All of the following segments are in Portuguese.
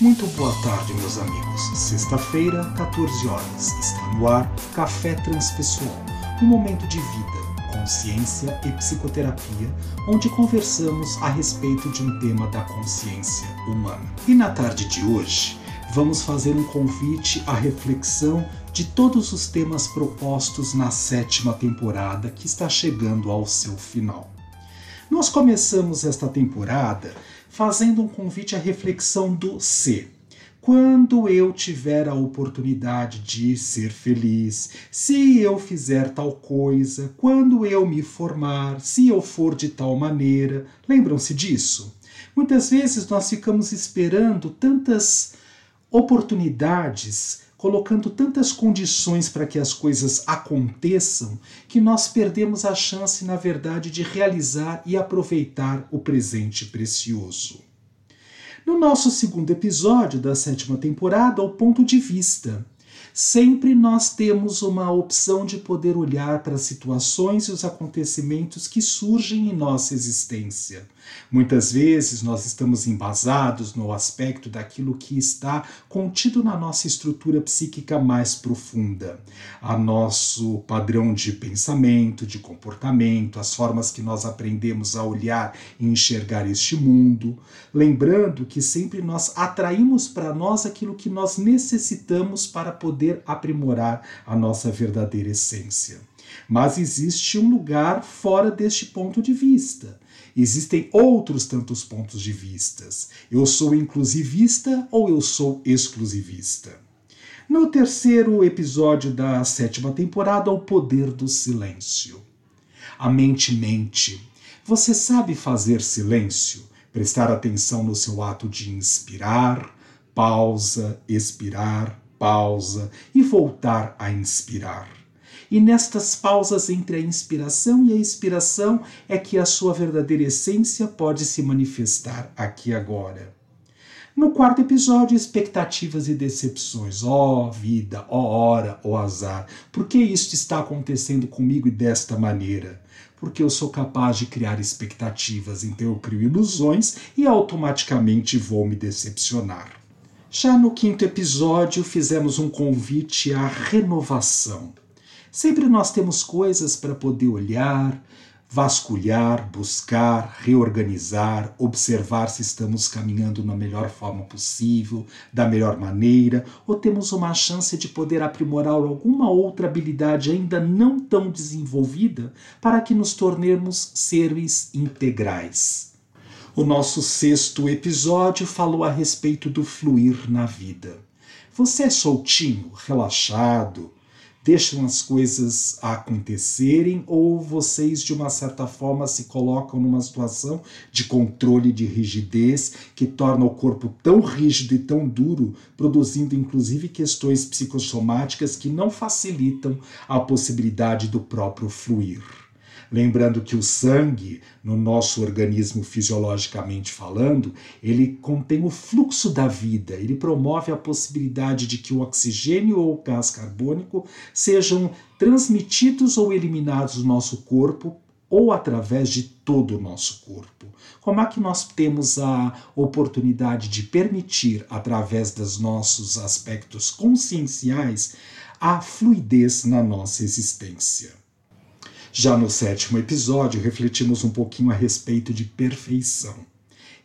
Muito boa tarde, meus amigos. Sexta-feira, 14 horas. Está no ar Café Transpessoal, um momento de vida, consciência e psicoterapia, onde conversamos a respeito de um tema da consciência humana. E na tarde de hoje, vamos fazer um convite à reflexão de todos os temas propostos na sétima temporada que está chegando ao seu final. Nós começamos esta temporada fazendo um convite à reflexão do ser. Quando eu tiver a oportunidade de ser feliz, se eu fizer tal coisa, quando eu me formar, se eu for de tal maneira. Lembram-se disso? Muitas vezes nós ficamos esperando tantas oportunidades colocando tantas condições para que as coisas aconteçam que nós perdemos a chance, na verdade, de realizar e aproveitar o presente precioso. No nosso segundo episódio da sétima temporada, o ponto de vista sempre nós temos uma opção de poder olhar para as situações e os acontecimentos que surgem em nossa existência. Muitas vezes nós estamos embasados no aspecto daquilo que está contido na nossa estrutura psíquica mais profunda, a nosso padrão de pensamento, de comportamento, as formas que nós aprendemos a olhar e enxergar este mundo, lembrando que sempre nós atraímos para nós aquilo que nós necessitamos para poder poder aprimorar a nossa verdadeira essência. Mas existe um lugar fora deste ponto de vista. Existem outros tantos pontos de vistas. Eu sou inclusivista ou eu sou exclusivista? No terceiro episódio da sétima temporada, O Poder do Silêncio. A mente mente. Você sabe fazer silêncio? Prestar atenção no seu ato de inspirar, pausa, expirar, pausa e voltar a inspirar. E nestas pausas entre a inspiração e a expiração é que a sua verdadeira essência pode se manifestar aqui agora. No quarto episódio, expectativas e decepções. Ó oh, vida, ó oh, hora, ó oh, azar. Por que isso está acontecendo comigo e desta maneira? Porque eu sou capaz de criar expectativas, então eu crio ilusões e automaticamente vou me decepcionar. Já no quinto episódio, fizemos um convite à renovação. Sempre nós temos coisas para poder olhar, vasculhar, buscar, reorganizar, observar se estamos caminhando na melhor forma possível, da melhor maneira, ou temos uma chance de poder aprimorar alguma outra habilidade ainda não tão desenvolvida para que nos tornemos seres integrais. O nosso sexto episódio falou a respeito do fluir na vida. Você é soltinho, relaxado, deixam as coisas acontecerem ou vocês de uma certa forma se colocam numa situação de controle de rigidez que torna o corpo tão rígido e tão duro, produzindo inclusive questões psicossomáticas que não facilitam a possibilidade do próprio fluir. Lembrando que o sangue, no nosso organismo fisiologicamente falando, ele contém o fluxo da vida, ele promove a possibilidade de que o oxigênio ou o gás carbônico sejam transmitidos ou eliminados do nosso corpo ou através de todo o nosso corpo. Como é que nós temos a oportunidade de permitir, através dos nossos aspectos conscienciais, a fluidez na nossa existência? Já no sétimo episódio, refletimos um pouquinho a respeito de perfeição.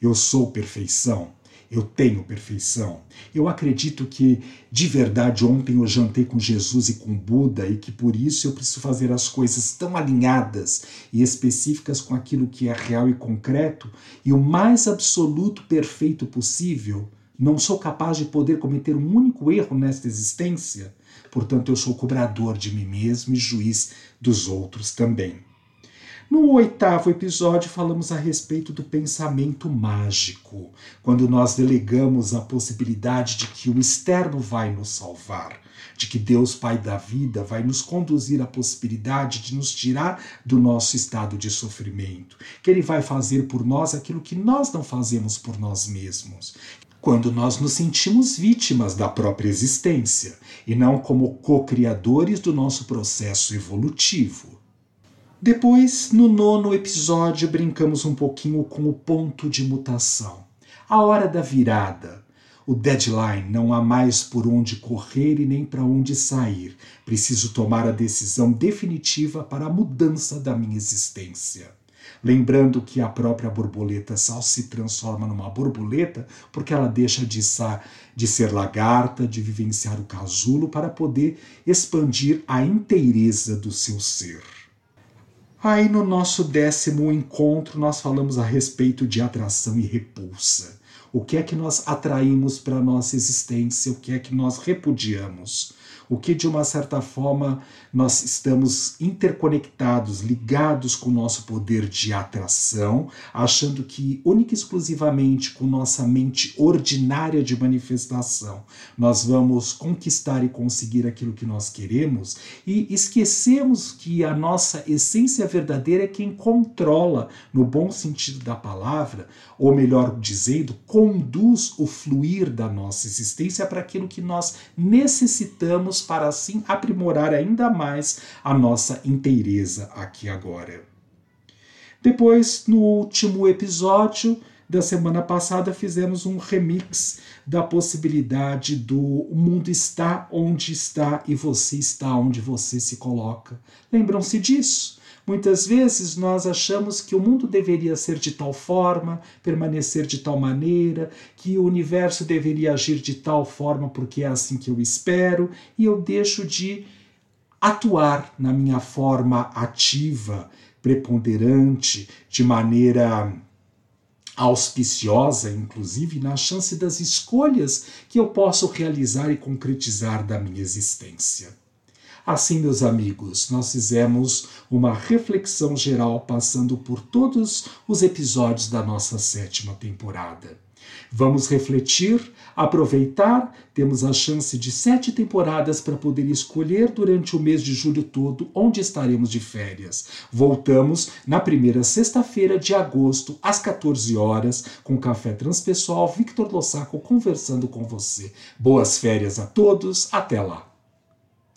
Eu sou perfeição. Eu tenho perfeição. Eu acredito que, de verdade, ontem eu jantei com Jesus e com Buda e que por isso eu preciso fazer as coisas tão alinhadas e específicas com aquilo que é real e concreto e o mais absoluto perfeito possível. Não sou capaz de poder cometer um único erro nesta existência portanto, eu sou cobrador de mim mesmo e juiz dos outros também. No oitavo episódio, falamos a respeito do pensamento mágico, quando nós delegamos a possibilidade de que o externo vai nos salvar, de que Deus, Pai da vida, vai nos conduzir à possibilidade de nos tirar do nosso estado de sofrimento, que Ele vai fazer por nós aquilo que nós não fazemos por nós mesmos, quando nós nos sentimos vítimas da própria existência e não como co-criadores do nosso processo evolutivo. Depois, no nono episódio, brincamos um pouquinho com o ponto de mutação, a hora da virada, o deadline, não há mais por onde correr e nem para onde sair. Preciso tomar a decisão definitiva para a mudança da minha existência. Lembrando que a própria borboleta só se transforma numa borboleta porque ela deixa de, de ser lagarta, de vivenciar o casulo para poder expandir a inteireza do seu ser. Aí no nosso décimo encontro nós falamos a respeito de atração e repulsa. O que é que nós atraímos para a nossa existência, o que é que nós repudiamos? O que de uma certa forma nós estamos interconectados, ligados com o nosso poder de atração, achando que única e exclusivamente com nossa mente ordinária de manifestação nós vamos conquistar e conseguir aquilo que nós queremos? E esquecemos que a nossa essência verdadeira é quem controla, no bom sentido da palavra, ou melhor dizendo, conduz o fluir da nossa existência para aquilo que nós necessitamos para assim aprimorar ainda mais a nossa inteireza aqui agora. Depois, no último episódio da semana passada, fizemos um remix da possibilidade do o mundo está onde está e você está onde você se coloca. Lembram-se disso? Muitas vezes nós achamos que o mundo deveria ser de tal forma, permanecer de tal maneira, que o universo deveria agir de tal forma porque é assim que eu espero, e eu deixo de atuar na minha forma ativa, preponderante, de maneira auspiciosa, inclusive, na chance das escolhas que eu posso realizar e concretizar da minha existência. Assim, meus amigos, nós fizemos uma reflexão geral passando por todos os episódios da nossa sétima temporada. Vamos refletir, aproveitar. Temos a chance de sete temporadas para poder escolher durante o mês de julho todo onde estaremos de férias. Voltamos na primeira sexta-feira de agosto, às 14 horas, com Café Transpessoal Victor Lossaco conversando com você. Boas férias a todos, até lá!